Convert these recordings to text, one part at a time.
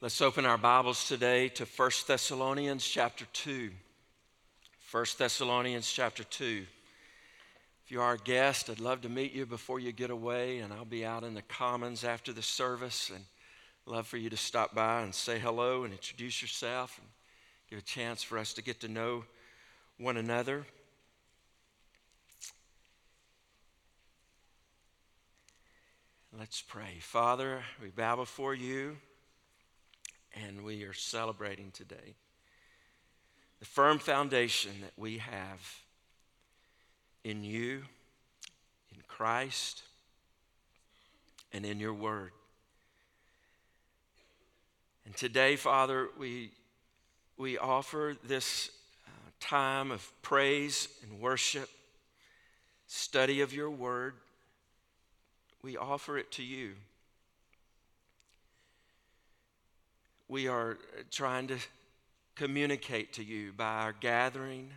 Let's open our Bibles today to 1 Thessalonians chapter 2. 1 Thessalonians chapter 2. If you are a guest, I'd love to meet you before you get away, and I'll be out in the Commons after the service, and love for you to stop by and say hello and introduce yourself and give a chance for us to get to know one another. Let's pray. Father, we bow before you and we are celebrating today the firm foundation that we have in you, in Christ, and in your word. And today, Father, we, we offer this uh, time of praise and worship, study of your word. We offer it to you. We are trying to communicate to you by our gathering,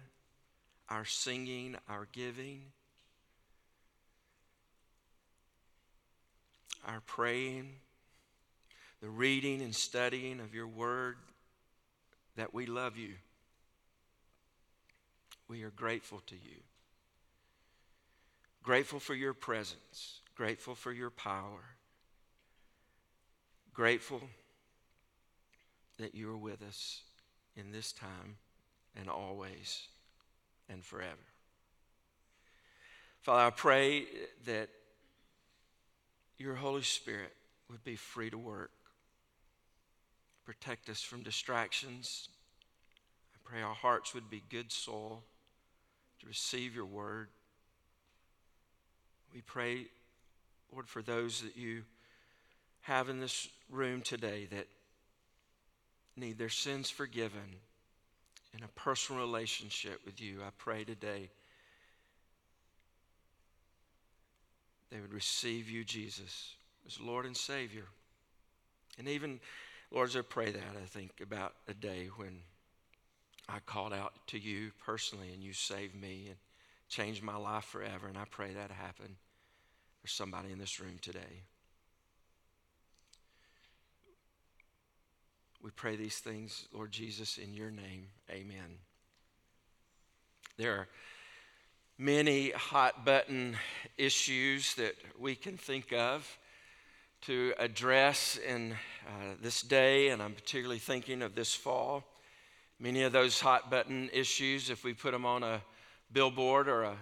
our singing, our giving, our praying, the reading and studying of your word, that we love you. We are grateful to you. Grateful for your presence, grateful for your power, grateful that you are with us in this time and always and forever. Father, I pray that your Holy Spirit would be free to work. Protect us from distractions. I pray our hearts would be good soil to receive your word. We pray, Lord, for those that you have in this room today that need their sins forgiven in a personal relationship with you, I pray today they would receive you, Jesus, as Lord and Savior. And even, Lord, as I pray that, I think about a day when I called out to you personally and you saved me and changed my life forever. And I pray that happen for somebody in this room today. We pray these things, Lord Jesus, in your name. Amen. There are many hot button issues that we can think of to address in uh, this day, and I'm particularly thinking of this fall. Many of those hot button issues, if we put them on a billboard or a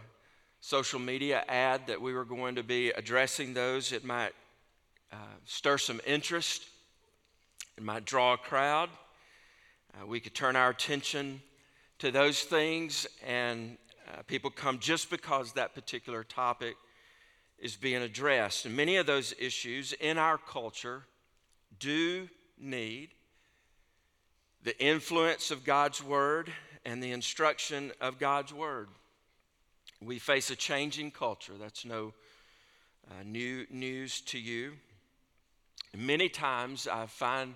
social media ad that we were going to be addressing those, it might uh, stir some interest. It might draw a crowd. Uh, we could turn our attention to those things, and uh, people come just because that particular topic is being addressed. And many of those issues in our culture do need the influence of God's Word and the instruction of God's Word. We face a changing culture. That's no uh, new news to you. Many times I find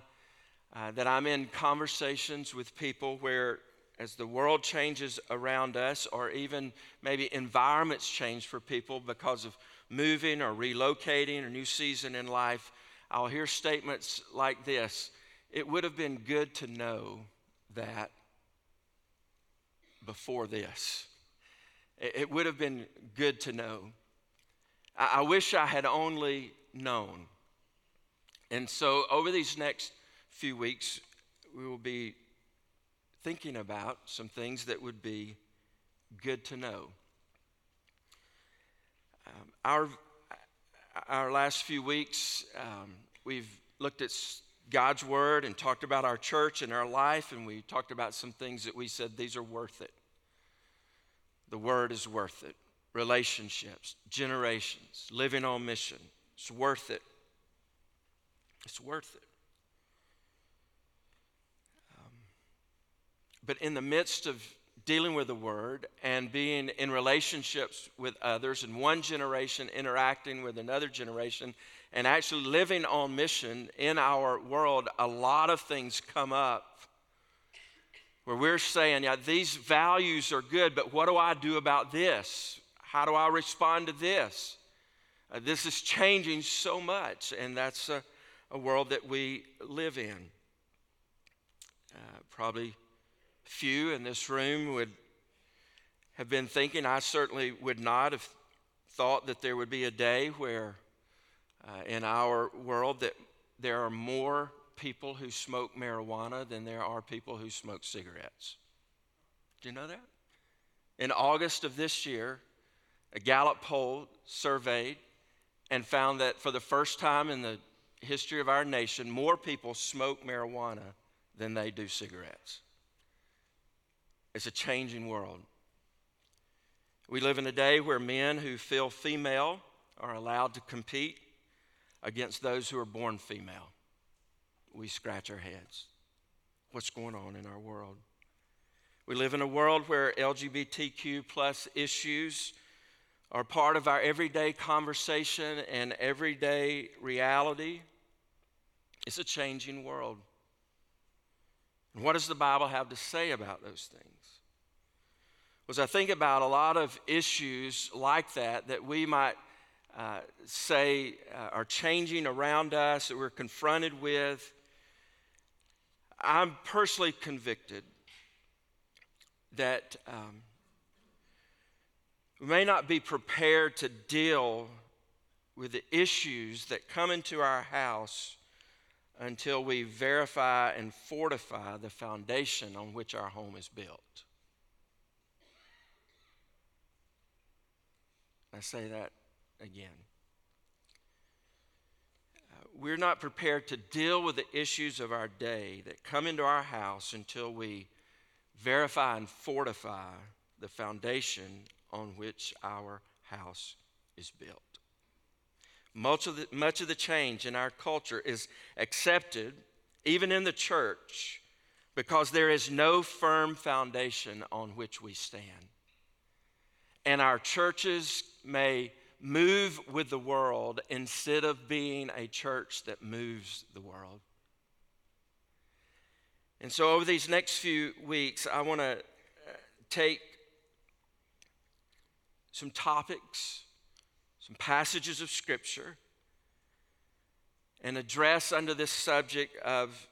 uh, that I'm in conversations with people where, as the world changes around us, or even maybe environments change for people because of moving or relocating or new season in life, I'll hear statements like this It would have been good to know that before this. It would have been good to know. I wish I had only known. And so, over these next few weeks, we will be thinking about some things that would be good to know. Um, our, our last few weeks, um, we've looked at God's Word and talked about our church and our life, and we talked about some things that we said these are worth it. The Word is worth it. Relationships, generations, living on mission. It's worth it. It's worth it. But in the midst of dealing with the word and being in relationships with others, and one generation interacting with another generation, and actually living on mission in our world, a lot of things come up where we're saying, yeah, these values are good, but what do I do about this? How do I respond to this? Uh, this is changing so much, and that's a, a world that we live in. Uh, probably few in this room would have been thinking, I certainly would not have thought that there would be a day where uh, in our world that there are more people who smoke marijuana than there are people who smoke cigarettes. Do you know that? In August of this year, a Gallup poll surveyed and found that for the first time in the history of our nation, more people smoke marijuana than they do cigarettes. It's a changing world. We live in a day where men who feel female are allowed to compete against those who are born female. We scratch our heads. What's going on in our world? We live in a world where LGBTQ plus issues are part of our everyday conversation and everyday reality. It's a changing world. And what does the Bible have to say about those things? Was I think about a lot of issues like that that we might uh, say uh, are changing around us, that we're confronted with. I'm personally convicted that um, we may not be prepared to deal with the issues that come into our house until we verify and fortify the foundation on which our home is built. I say that again. Uh, we're not prepared to deal with the issues of our day that come into our house until we verify and fortify the foundation on which our house is built. Much of, the, much of the change in our culture is accepted, even in the church, because there is no firm foundation on which we stand. And our churches may move with the world instead of being a church that moves the world. And so, over these next few weeks, I want to uh, take some topics, some passages of Scripture, and address under this subject of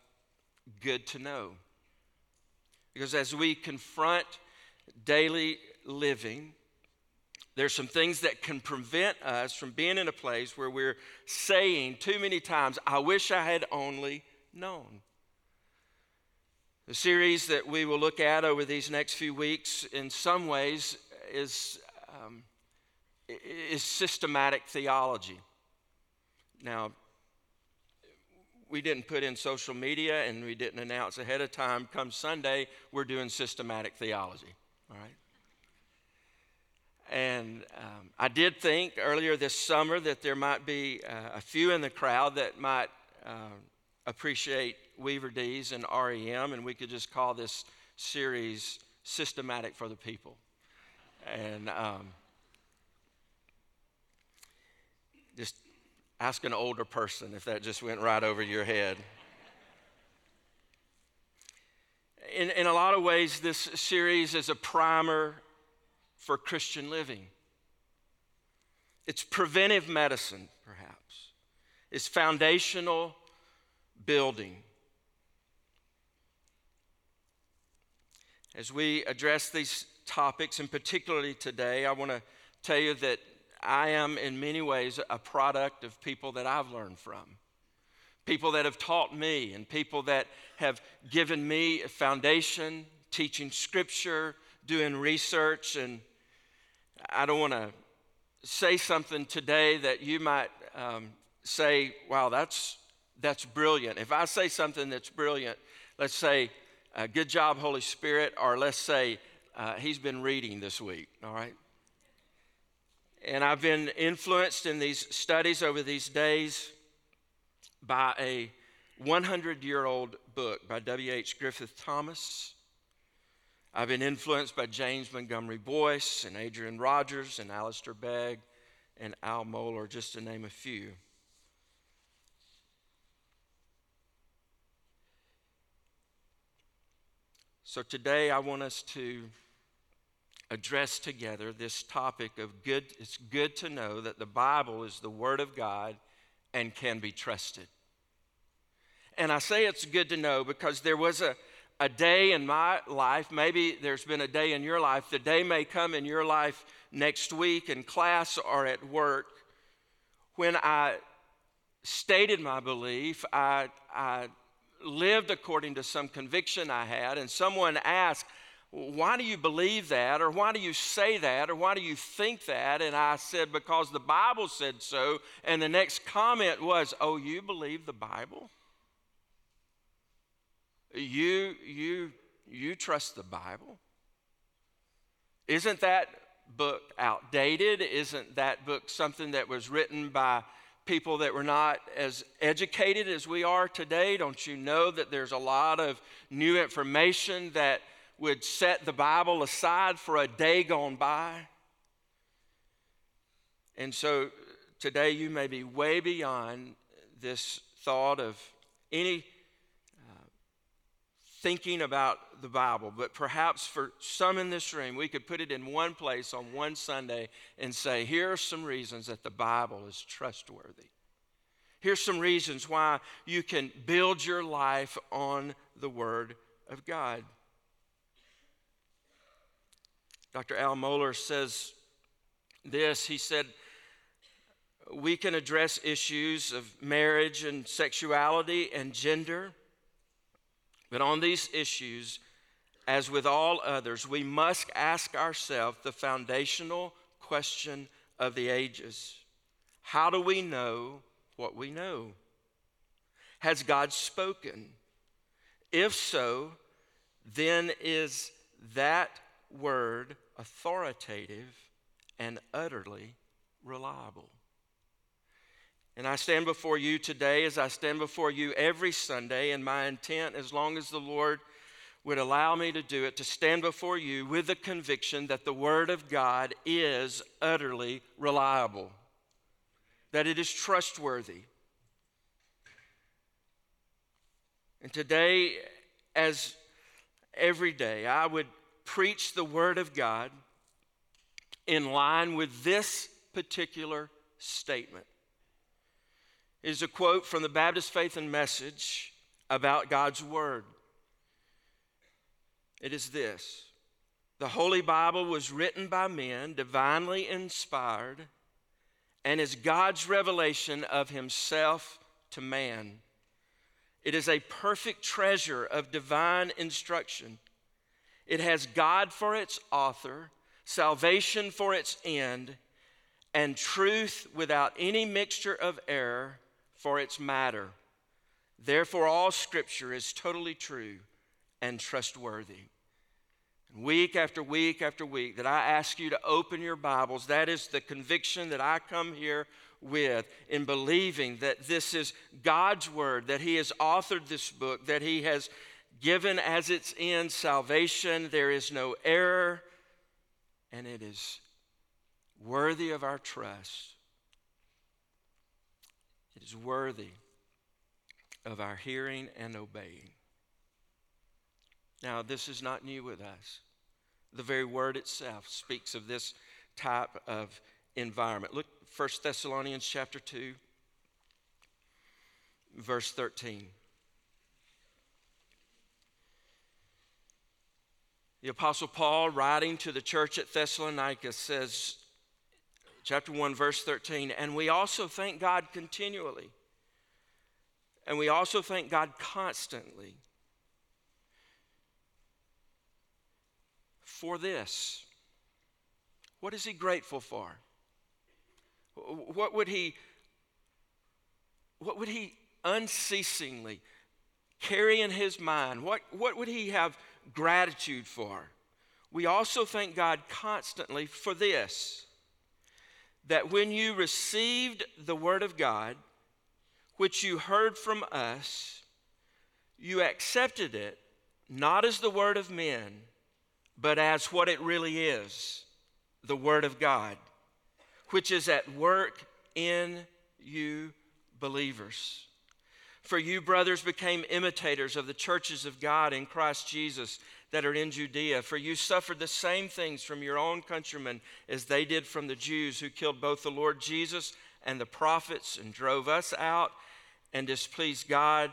good to know. Because as we confront daily living, there's some things that can prevent us from being in a place where we're saying too many times, I wish I had only known. The series that we will look at over these next few weeks, in some ways, is, um, is systematic theology. Now, we didn't put in social media and we didn't announce ahead of time, come Sunday, we're doing systematic theology. All right? And um, I did think earlier this summer that there might be uh, a few in the crowd that might uh, appreciate Weaver D's and REM, and we could just call this series Systematic for the People. And um, just ask an older person if that just went right over your head. In, in a lot of ways, this series is a primer for Christian living. It's preventive medicine, perhaps. It's foundational building. As we address these topics, and particularly today, I want to tell you that I am, in many ways, a product of people that I've learned from. People that have taught me, and people that have given me a foundation, teaching scripture, doing research, and I don't want to say something today that you might um, say, wow, that's, that's brilliant. If I say something that's brilliant, let's say, uh, good job, Holy Spirit, or let's say, uh, he's been reading this week, all right? And I've been influenced in these studies over these days by a 100 year old book by W.H. Griffith Thomas I've been influenced by James Montgomery Boice and Adrian Rogers and Alistair Begg and Al Mohler, just to name a few. So today I want us to address together this topic of good. It's good to know that the Bible is the Word of God and can be trusted. And I say it's good to know because there was a a day in my life, maybe there's been a day in your life, the day may come in your life next week in class or at work when I stated my belief, I, I lived according to some conviction I had, and someone asked, why do you believe that? Or why do you say that? Or why do you think that? And I said, Because the Bible said so. And the next comment was, Oh, you believe the Bible? You, you, you trust the Bible? Isn't that book outdated? Isn't that book something that was written by people that were not as educated as we are today? Don't you know that there's a lot of new information that would set the Bible aside for a day gone by? And so today you may be way beyond this thought of any thinking about the Bible, but perhaps for some in this room, we could put it in one place on one Sunday and say, here are some reasons that the Bible is trustworthy. Here's some reasons why you can build your life on the Word of God. Dr. Al Mohler says this. He said, We can address issues of marriage and sexuality and gender, but on these issues, as with all others, we must ask ourselves the foundational question of the ages How do we know what we know? Has God spoken? If so, then is that word authoritative and utterly reliable? And I stand before you today as I stand before you every Sunday, and my intent, as long as the Lord would allow me to do it, to stand before you with the conviction that the Word of God is utterly reliable, that it is trustworthy. And today, as every day, I would preach the Word of God in line with this particular statement. Is a quote from the Baptist Faith and Message about God's Word. It is this The Holy Bible was written by men, divinely inspired, and is God's revelation of Himself to man. It is a perfect treasure of divine instruction. It has God for its author, salvation for its end, and truth without any mixture of error for its matter. Therefore, all scripture is totally true and trustworthy. Week after week after week, that I ask you to open your Bibles. That is the conviction that I come here with in believing that this is God's Word, that He has authored this book, that He has given as its end salvation. There is no error, and it is worthy of our trust. Is worthy of our hearing and obeying. Now, this is not new with us. The very word itself speaks of this type of environment. Look, 1 Thessalonians chapter 2, verse 13. The Apostle Paul, writing to the church at Thessalonica, says, chapter 1, verse 13, and we also thank God continually, and we also thank God constantly for this. What is he grateful for? What would he what would he unceasingly carry in his mind? What, what would he have gratitude for? We also thank God constantly for this that when you received the Word of God, which you heard from us, you accepted it not as the Word of men but as what it really is the Word of God, which is at work in you believers. For you, brothers, became imitators of the churches of God in Christ Jesus that are in Judea. For you suffered the same things from your own countrymen as they did from the Jews who killed both the Lord Jesus and the prophets and drove us out and displeased God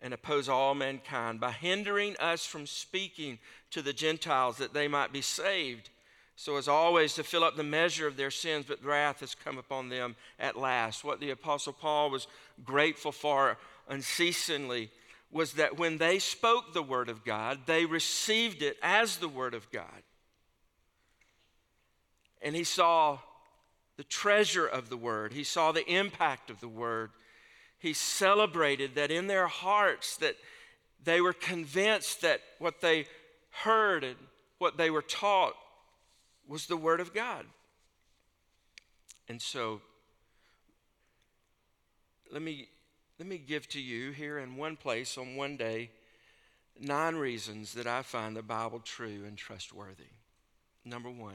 and oppose all mankind by hindering us from speaking to the Gentiles that they might be saved. So, as always, to fill up the measure of their sins, but wrath has come upon them at last. What the Apostle Paul was grateful for unceasingly was that when they spoke the Word of God, they received it as the Word of God. And he saw the treasure of the Word, he saw the impact of the Word he celebrated that in their hearts that they were convinced that what they heard and what they were taught was the word of God. And so let me let me give to you here in one place on one day nine reasons that I find the Bible true and trustworthy. Number 1,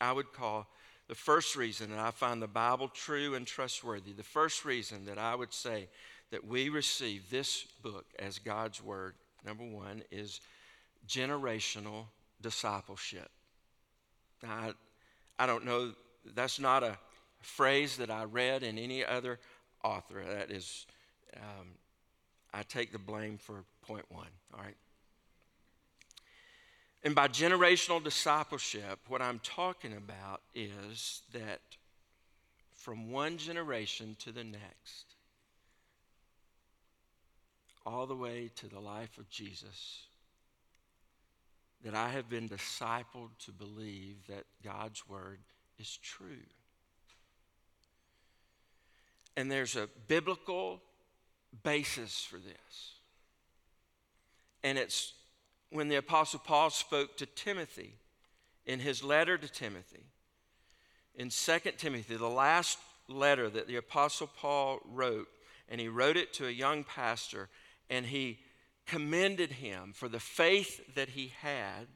I would call the first reason that I find the Bible true and trustworthy, the first reason that I would say that we receive this book as God's Word, number one, is generational discipleship. Now, I, I don't know, that's not a phrase that I read in any other author. That is, um, I take the blame for point one, all right? And by generational discipleship, what I'm talking about is that from one generation to the next, all the way to the life of Jesus, that I have been discipled to believe that God's word is true. And there's a biblical basis for this. And it's when the Apostle Paul spoke to Timothy in his letter to Timothy. In 2 Timothy, the last letter that the Apostle Paul wrote, and he wrote it to a young pastor, and he commended him for the faith that he had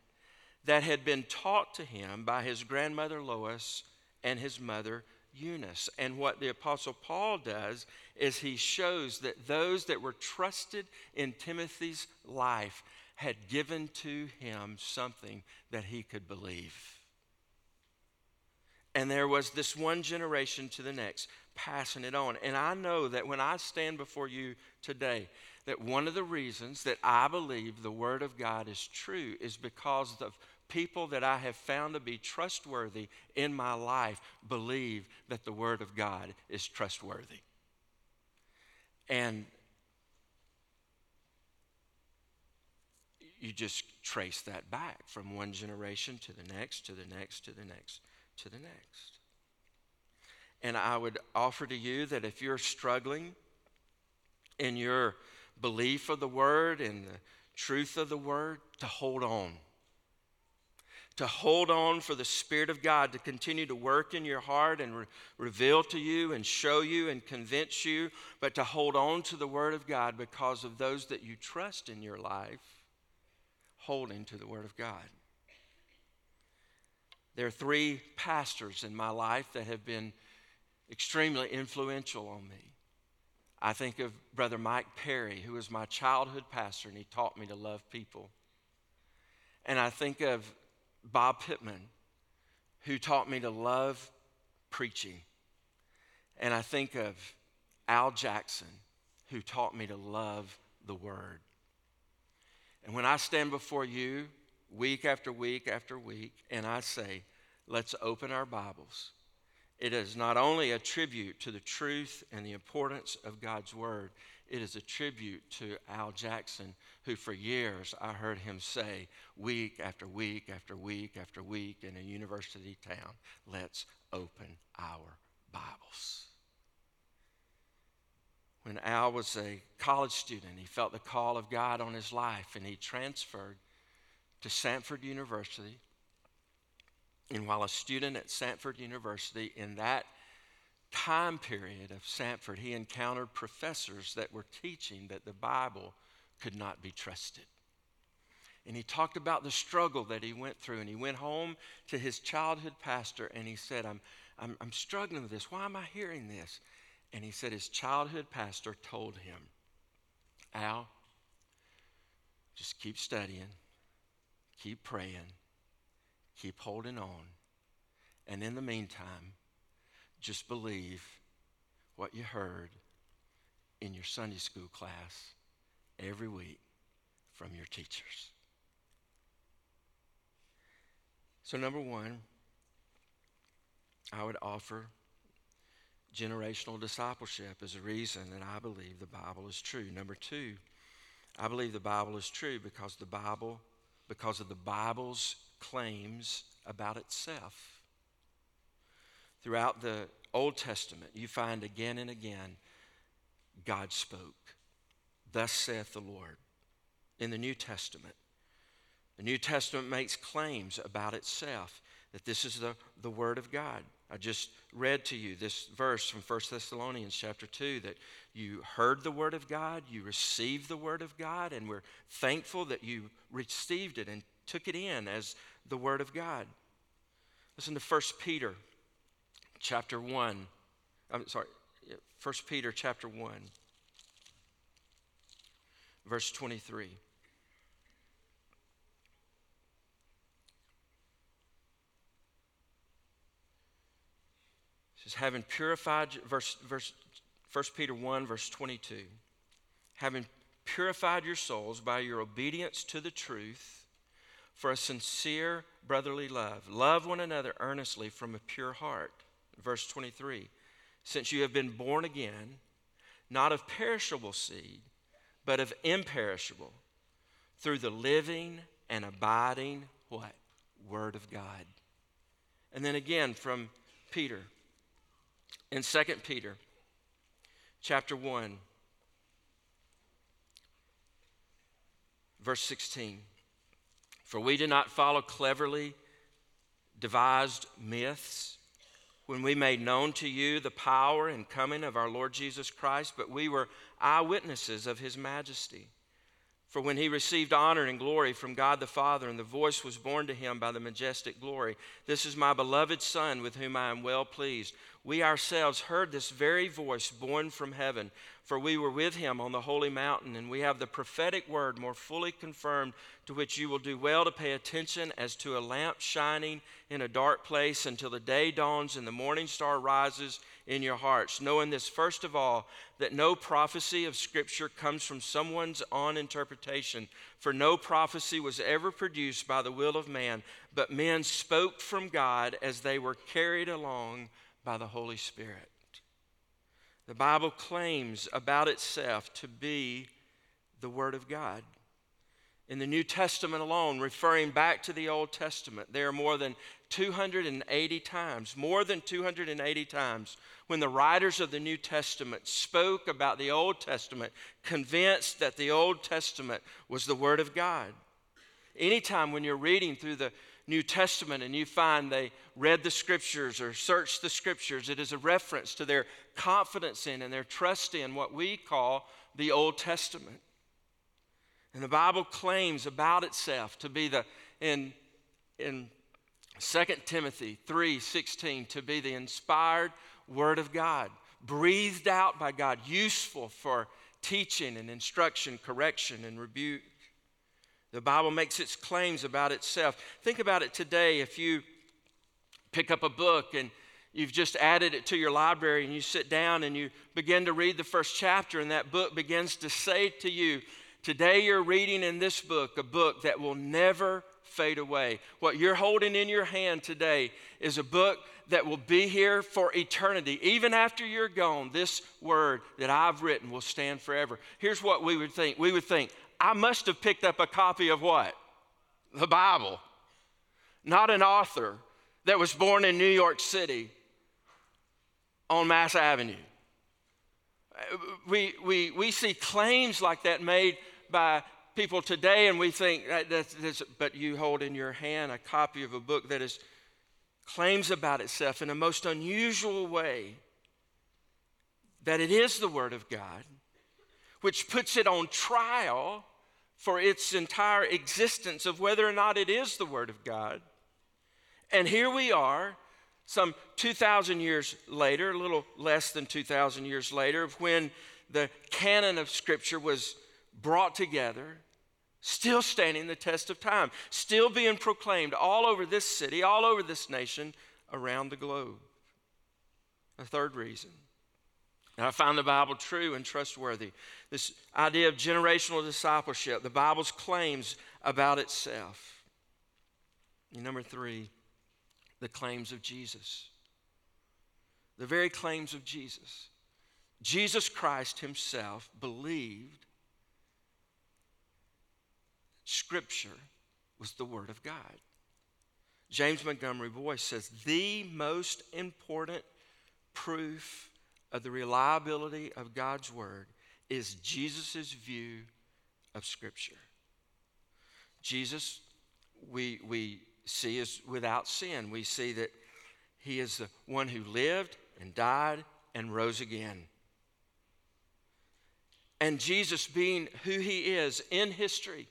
that had been taught to him by his grandmother Lois and his mother Eunice. And what the Apostle Paul does is he shows that those that were trusted in Timothy's life had given to him something that he could believe. And there was this one generation to the next, passing it on. And I know that when I stand before you today, that one of the reasons that I believe the Word of God is true is because the people that I have found to be trustworthy in my life believe that the Word of God is trustworthy. And you just trace that back from one generation to the next, to the next, to the next, to the next. And I would offer to you that if you're struggling in your belief of the word and the truth of the word, to hold on. To hold on for the Spirit of God to continue to work in your heart and re- reveal to you and show you and convince you, but to hold on to the Word of God because of those that you trust in your life holding to the Word of God. There are three pastors in my life that have been extremely influential on me. I think of Brother Mike Perry, who was my childhood pastor, and he taught me to love people. And I think of Bob Pittman, who taught me to love preaching. And I think of Al Jackson, who taught me to love the Word. And when I stand before you week after week after week and I say, let's open our Bibles, it is not only a tribute to the truth and the importance of God's Word, it is a tribute to Al Jackson, who for years I heard him say, week after week after week after week in a university town, let's open our Bibles when Al was a college student. He felt the call of God on his life and he transferred to Samford University. And while a student at Samford University, in that time period of Samford, he encountered professors that were teaching that the Bible could not be trusted. And he talked about the struggle that he went through. And he went home to his childhood pastor and he said, I'm, I'm, I'm struggling with this. Why am I hearing this? And he said his childhood pastor told him, Al, just keep studying, keep praying, keep holding on. And in the meantime, just believe what you heard in your Sunday school class every week from your teachers. So, number one, I would offer generational discipleship as a reason that I believe the Bible is true. Number two, I believe the Bible is true because the Bible, because of the Bible's claims about itself. Throughout the Old Testament, you find again and again God spoke. Thus saith the Lord. In the New Testament, the New Testament makes claims about itself that this is the, the Word of God. I just read to you this verse from 1 Thessalonians chapter 2 that you heard the Word of God, you received the Word of God, and we're thankful that you received it and took it in as the Word of God. Listen to 1 Peter chapter 1. I'm sorry, 1 Peter chapter 1, verse 23. says, having purified, verse, verse 1 Peter 1, verse 22, having purified your souls by your obedience to the truth for a sincere brotherly love. Love one another earnestly from a pure heart. Verse 23, since you have been born again, not of perishable seed, but of imperishable, through the living and abiding what? Word of God. And then again from Peter, in 2 Peter chapter 1 verse 16 for we do not follow cleverly devised myths when we made known to you the power and coming of our Lord Jesus Christ but we were eyewitnesses of his majesty for when he received honor and glory from God the Father, and the voice was borne to him by the majestic glory, This is my beloved Son, with whom I am well pleased. We ourselves heard this very voice born from heaven, for we were with him on the holy mountain, and we have the prophetic word more fully confirmed, to which you will do well to pay attention as to a lamp shining in a dark place until the day dawns and the morning star rises in your hearts, knowing this first of all, that no prophecy of Scripture comes from someone's own interpretation. For no prophecy was ever produced by the will of man, but men spoke from God as they were carried along by the Holy Spirit. The Bible claims about itself to be the Word of God. In the New Testament alone, referring back to the Old Testament, there are more than 280 times, more than 280 times, when the writers of the New Testament spoke about the Old Testament, convinced that the Old Testament was the Word of God. Anytime when you're reading through the New Testament and you find they read the scriptures or searched the scriptures, it is a reference to their confidence in and their trust in what we call the Old Testament. And the Bible claims about itself to be the, in, in 2 Timothy 3:16 to be the inspired word of God, breathed out by God, useful for teaching and instruction, correction and rebuke. The Bible makes its claims about itself. Think about it today if you pick up a book and you've just added it to your library and you sit down and you begin to read the first chapter and that book begins to say to you, Today you're reading in this book a book that will never fade away. What you're holding in your hand today is a book that will be here for eternity. Even after you're gone, this word that I've written will stand forever. Here's what we would think we would think, I must have picked up a copy of what? The Bible. Not an author that was born in New York City on Mass Avenue. We, we, we see claims like that made by people today and we think, that's, that's, but you hold in your hand a copy of a book that is, claims about itself in a most unusual way that it is the Word of God, which puts it on trial for its entire existence of whether or not it is the Word of God. And here we are, some 2,000 years later, a little less than 2,000 years later, of when the canon of Scripture was brought together still standing the test of time, still being proclaimed all over this city, all over this nation, around the globe. A third reason And I find the Bible true and trustworthy. This idea of generational discipleship, the Bible's claims about itself. And number three, the claims of Jesus. The very claims of Jesus. Jesus Christ himself believed Scripture was the Word of God. James Montgomery Boice says the most important proof of the reliability of God's Word is Jesus' view of Scripture. Jesus, we, we see, is without sin. We see that he is the one who lived and died and rose again. And Jesus, being who he is in history,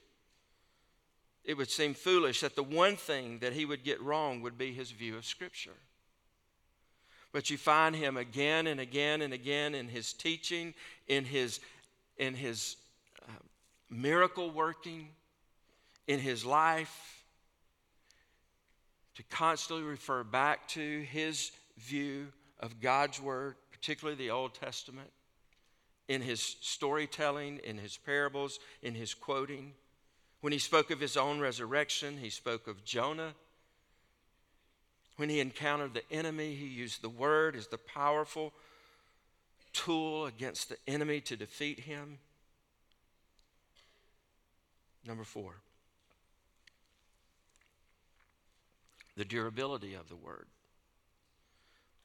it would seem foolish that the one thing that he would get wrong would be his view of Scripture. But you find him again and again and again in his teaching, in his, in his uh, miracle working, in his life, to constantly refer back to his view of God's Word, particularly the Old Testament, in his storytelling, in his parables, in his quoting. When he spoke of his own resurrection, he spoke of Jonah. When he encountered the enemy, he used the word as the powerful tool against the enemy to defeat him. Number four, the durability of the word.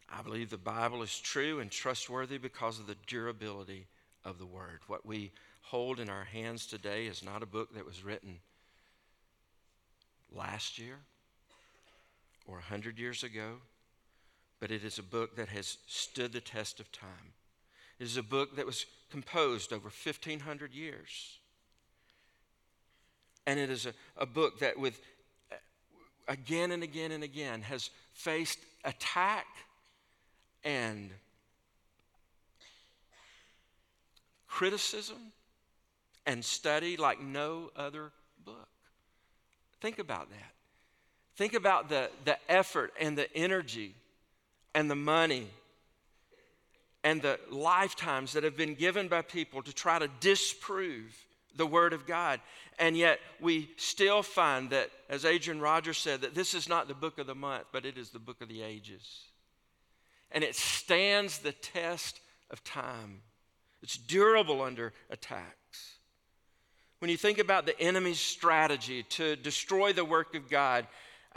I believe the Bible is true and trustworthy because of the durability of the word. What we hold in our hands today is not a book that was written last year or 100 years ago, but it is a book that has stood the test of time. It is a book that was composed over 1,500 years. And it is a, a book that, with uh, again and again and again, has faced attack and criticism and study like no other book. Think about that. Think about the, the effort and the energy and the money and the lifetimes that have been given by people to try to disprove the Word of God. And yet we still find that, as Adrian Rogers said, that this is not the book of the month, but it is the book of the ages. And it stands the test of time. It's durable under attack. When you think about the enemy's strategy to destroy the work of God,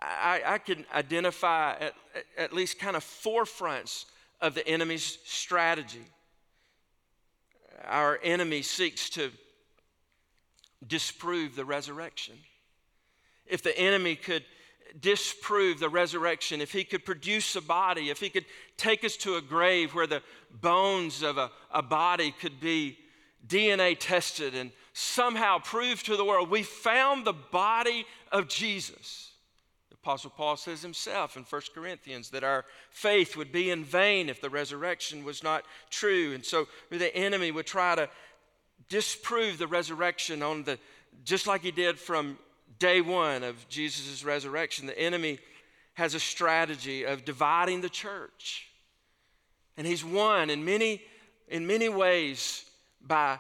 I, I can identify at, at least kind of four fronts of the enemy's strategy. Our enemy seeks to disprove the resurrection. If the enemy could disprove the resurrection, if he could produce a body, if he could take us to a grave where the bones of a, a body could be DNA tested and somehow prove to the world we found the body of Jesus. Apostle Paul says himself in 1 Corinthians that our faith would be in vain if the resurrection was not true. And so the enemy would try to disprove the resurrection on the just like he did from day one of Jesus' resurrection. The enemy has a strategy of dividing the church. And he's won in many, in many ways by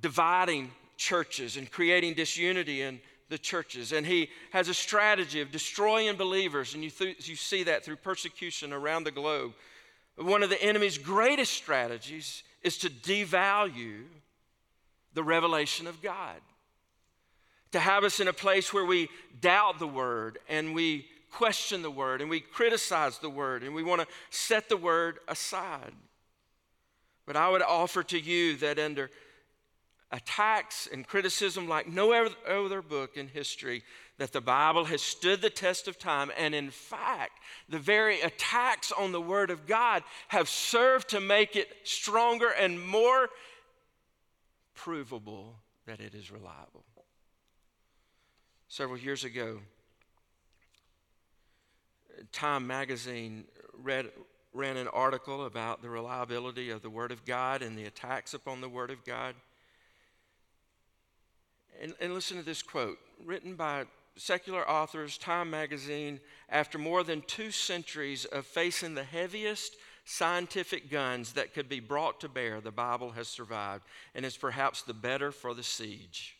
dividing churches and creating disunity in the churches. And he has a strategy of destroying believers, and you, th- you see that through persecution around the globe. One of the enemy's greatest strategies is to devalue the revelation of God, to have us in a place where we doubt the word and we question the word and we criticize the word and we want to set the word aside. But I would offer to you that under attacks and criticism like no other book in history that the Bible has stood the test of time. And in fact, the very attacks on the Word of God have served to make it stronger and more provable that it is reliable. Several years ago, Time magazine read, ran an article about the reliability of the Word of God and the attacks upon the Word of God. And, and listen to this quote written by secular authors, Time magazine, after more than two centuries of facing the heaviest scientific guns that could be brought to bear, the Bible has survived and is perhaps the better for the siege.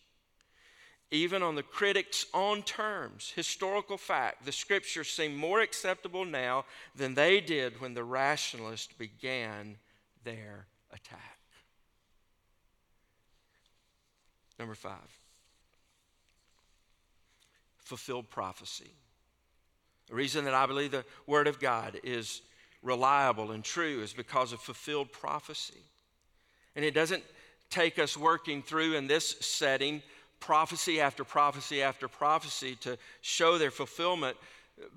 Even on the critic's own terms, historical fact, the scriptures seem more acceptable now than they did when the rationalists began their attack. Number five, fulfilled prophecy. The reason that I believe the Word of God is reliable and true is because of fulfilled prophecy. And it doesn't take us working through in this setting prophecy after prophecy after prophecy to show their fulfillment,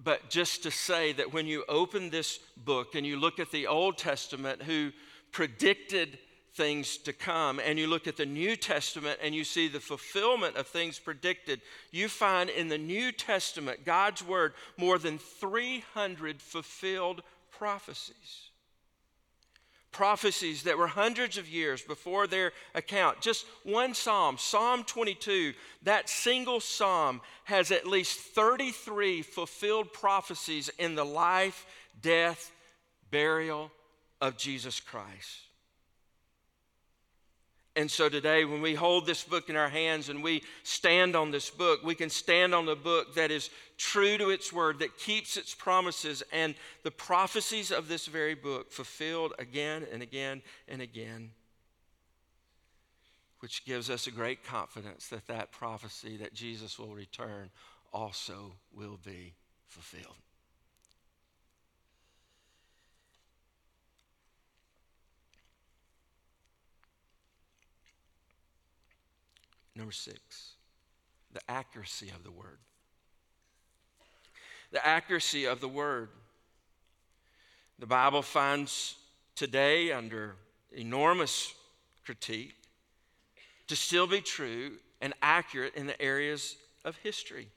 but just to say that when you open this book and you look at the Old Testament, who predicted things to come, and you look at the New Testament and you see the fulfillment of things predicted, you find in the New Testament, God's Word, more than 300 fulfilled prophecies. Prophecies that were hundreds of years before their account. Just one psalm, Psalm 22, that single psalm has at least 33 fulfilled prophecies in the life, death, burial of Jesus Christ. And so today, when we hold this book in our hands and we stand on this book, we can stand on the book that is true to its word, that keeps its promises, and the prophecies of this very book fulfilled again and again and again, which gives us a great confidence that that prophecy that Jesus will return also will be fulfilled. Number six, the accuracy of the word. The accuracy of the word. The Bible finds today, under enormous critique, to still be true and accurate in the areas of history.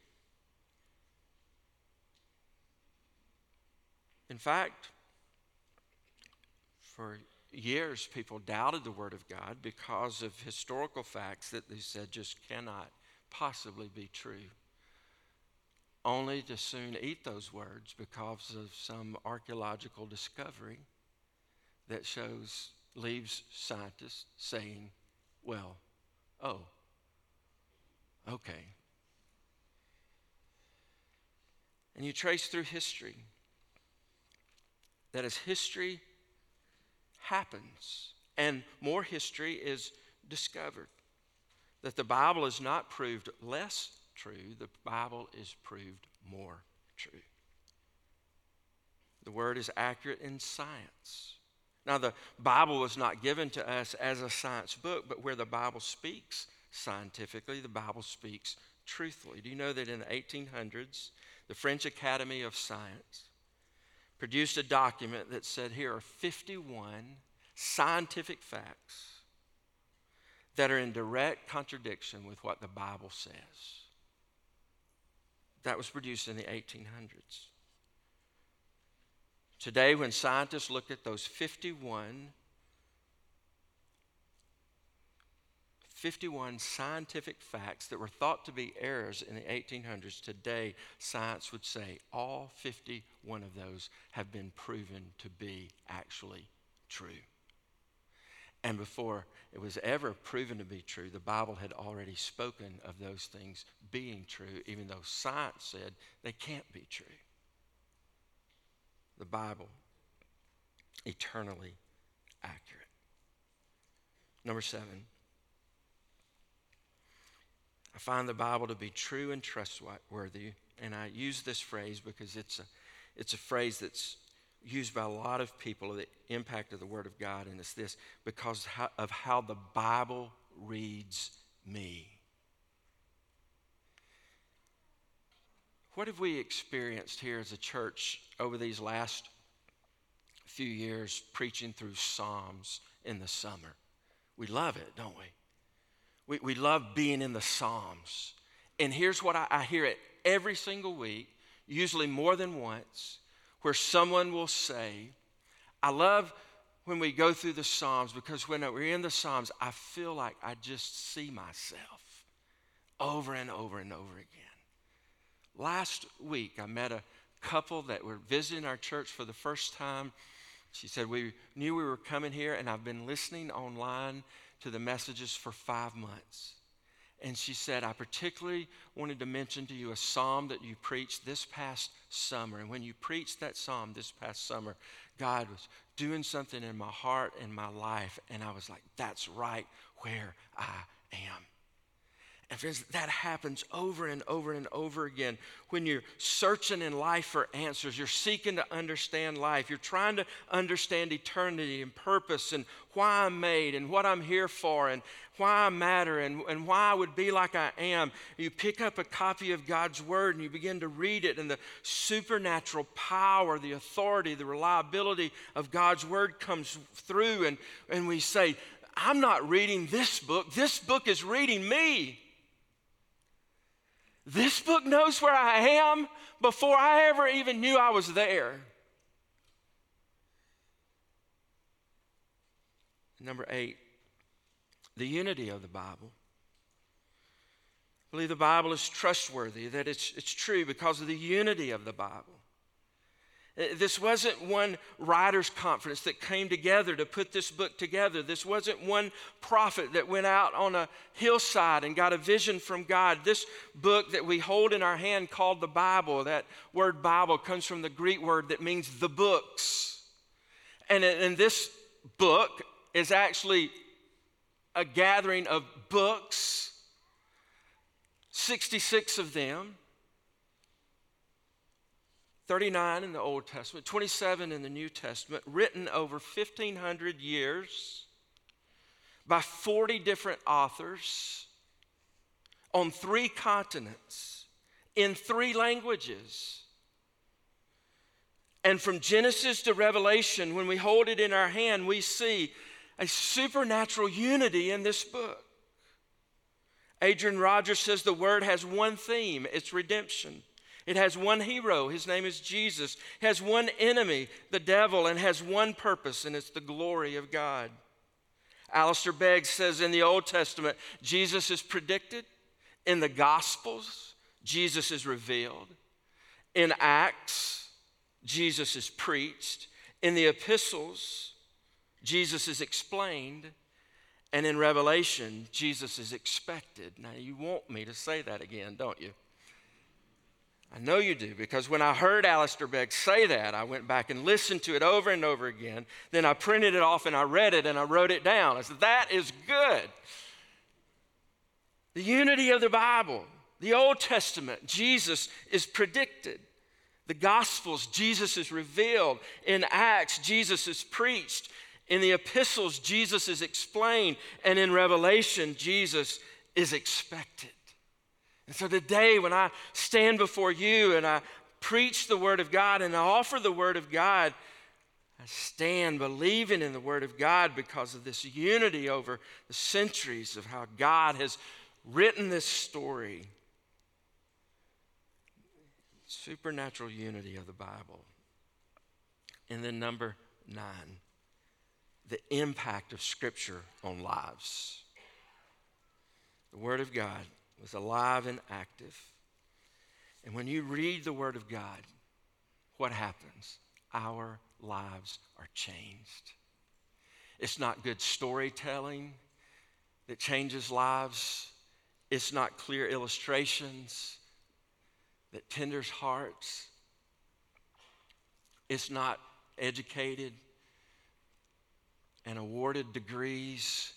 In fact, for years, people doubted the Word of God because of historical facts that they said just cannot possibly be true. Only to soon eat those words because of some archaeological discovery that shows, leaves scientists saying, well, oh, okay. And you trace through history that as history happens and more history is discovered. That the Bible is not proved less true, the Bible is proved more true. The word is accurate in science. Now, the Bible was not given to us as a science book, but where the Bible speaks scientifically, the Bible speaks truthfully. Do you know that in the 1800s, the French Academy of Science produced a document that said here are 51 scientific facts that are in direct contradiction with what the Bible says. That was produced in the 1800s. Today, when scientists look at those 51 51 scientific facts that were thought to be errors in the 1800s, today science would say all 51 of those have been proven to be actually true. And before it was ever proven to be true, the Bible had already spoken of those things being true, even though science said they can't be true. The Bible, eternally accurate. Number seven, I find the Bible to be true and trustworthy. And I use this phrase because it's a, it's a phrase that's used by a lot of people, of the impact of the Word of God, and it's this because of how the Bible reads me. What have we experienced here as a church over these last few years preaching through Psalms in the summer? We love it, don't we? We, we love being in the Psalms. And here's what I, I hear it every single week, usually more than once, where someone will say, I love when we go through the Psalms because when we're in the Psalms, I feel like I just see myself over and over and over again. Last week, I met a couple that were visiting our church for the first time She said, We knew we were coming here, and I've been listening online to the messages for five months. And she said, I particularly wanted to mention to you a psalm that you preached this past summer. And when you preached that psalm this past summer, God was doing something in my heart and my life. And I was like, that's right where I am. And friends, that happens over and over and over again. When you're searching in life for answers, you're seeking to understand life, you're trying to understand eternity and purpose and why I'm made and what I'm here for and why I matter and, and why I would be like I am. You pick up a copy of God's Word and you begin to read it, and the supernatural power, the authority, the reliability of God's Word comes through, and, and we say, I'm not reading this book, this book is reading me. This book knows where I am before I ever even knew I was there. Number eight, the unity of the Bible. I believe the Bible is trustworthy, that it's, it's true because of the unity of the Bible. Uh, this wasn't one writer's conference that came together to put this book together. This wasn't one prophet that went out on a hillside and got a vision from God. This book that we hold in our hand called the Bible, that word Bible comes from the Greek word that means the books. And, and this book is actually a gathering of books, 66 of them 39 in the Old Testament, 27 in the New Testament, written over 1,500 years by 40 different authors on three continents in three languages. And from Genesis to Revelation, when we hold it in our hand, we see a supernatural unity in this book. Adrian Rogers says the word has one theme it's redemption. It has one hero, his name is Jesus. It has one enemy, the devil, and has one purpose, and it's the glory of God. Alistair Begg says in the Old Testament, Jesus is predicted. In the Gospels, Jesus is revealed. In Acts, Jesus is preached. In the epistles, Jesus is explained. And in Revelation, Jesus is expected. Now, you want me to say that again, don't you? I know you do because when I heard Alistair Begg say that, I went back and listened to it over and over again. Then I printed it off and I read it and I wrote it down. I said, That is good. The unity of the Bible, the Old Testament, Jesus is predicted. The Gospels, Jesus is revealed. In Acts, Jesus is preached. In the epistles, Jesus is explained. And in Revelation, Jesus is expected. And so today, when I stand before you and I preach the Word of God and I offer the Word of God, I stand believing in the Word of God because of this unity over the centuries of how God has written this story. Supernatural unity of the Bible. And then, number nine, the impact of Scripture on lives. The Word of God was alive and active. And when you read the Word of God, what happens? Our lives are changed. It's not good storytelling that changes lives, it's not clear illustrations that tenders hearts, it's not educated and awarded degrees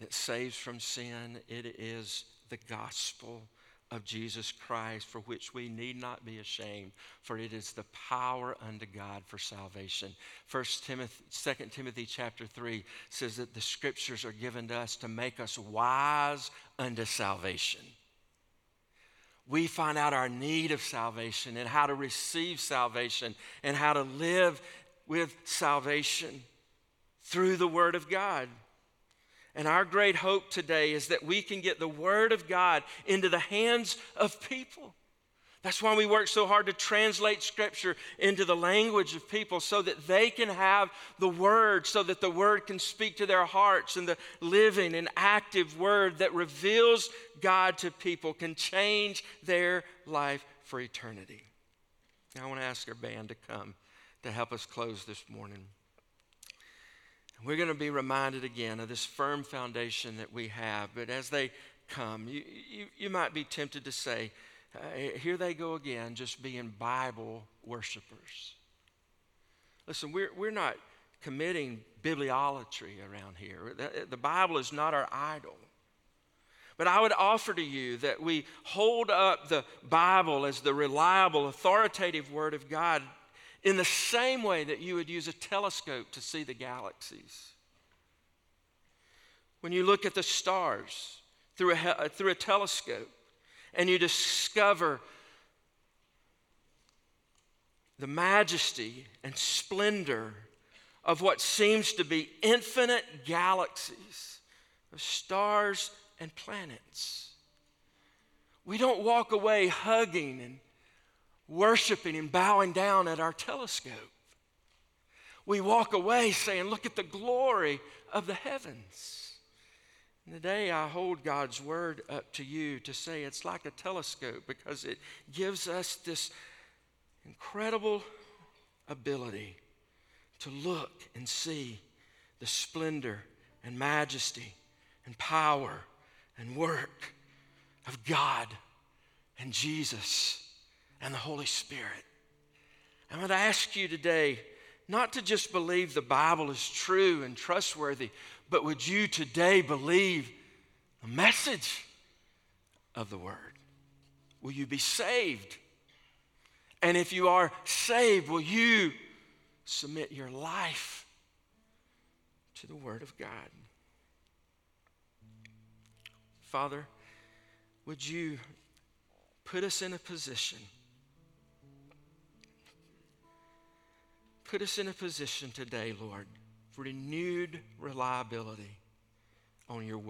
that saves from sin. It is the gospel of Jesus Christ, for which we need not be ashamed, for it is the power unto God for salvation. First Timothy, 2 Timothy chapter 3 says that the scriptures are given to us to make us wise unto salvation. We find out our need of salvation and how to receive salvation and how to live with salvation through the Word of God. And our great hope today is that we can get the Word of God into the hands of people. That's why we work so hard to translate Scripture into the language of people so that they can have the Word, so that the Word can speak to their hearts, and the living and active Word that reveals God to people can change their life for eternity. Now, I want to ask our band to come to help us close this morning. We're going to be reminded again of this firm foundation that we have. But as they come, you, you, you might be tempted to say, here they go again, just being Bible worshipers. Listen, we're, we're not committing bibliolatry around here. The, the Bible is not our idol. But I would offer to you that we hold up the Bible as the reliable, authoritative Word of God in the same way that you would use a telescope to see the galaxies. When you look at the stars through a, uh, through a telescope and you discover the majesty and splendor of what seems to be infinite galaxies of stars and planets. We don't walk away hugging and worshiping and bowing down at our telescope. We walk away saying, Look at the glory of the heavens. And today I hold God's word up to you to say it's like a telescope because it gives us this incredible ability to look and see the splendor and majesty and power and work of God and Jesus and the Holy Spirit. I'm going to ask you today not to just believe the Bible is true and trustworthy, but would you today believe the message of the Word? Will you be saved? And if you are saved, will you submit your life to the Word of God? Father, would you put us in a position? Put us in a position today, Lord, for renewed reliability on your word.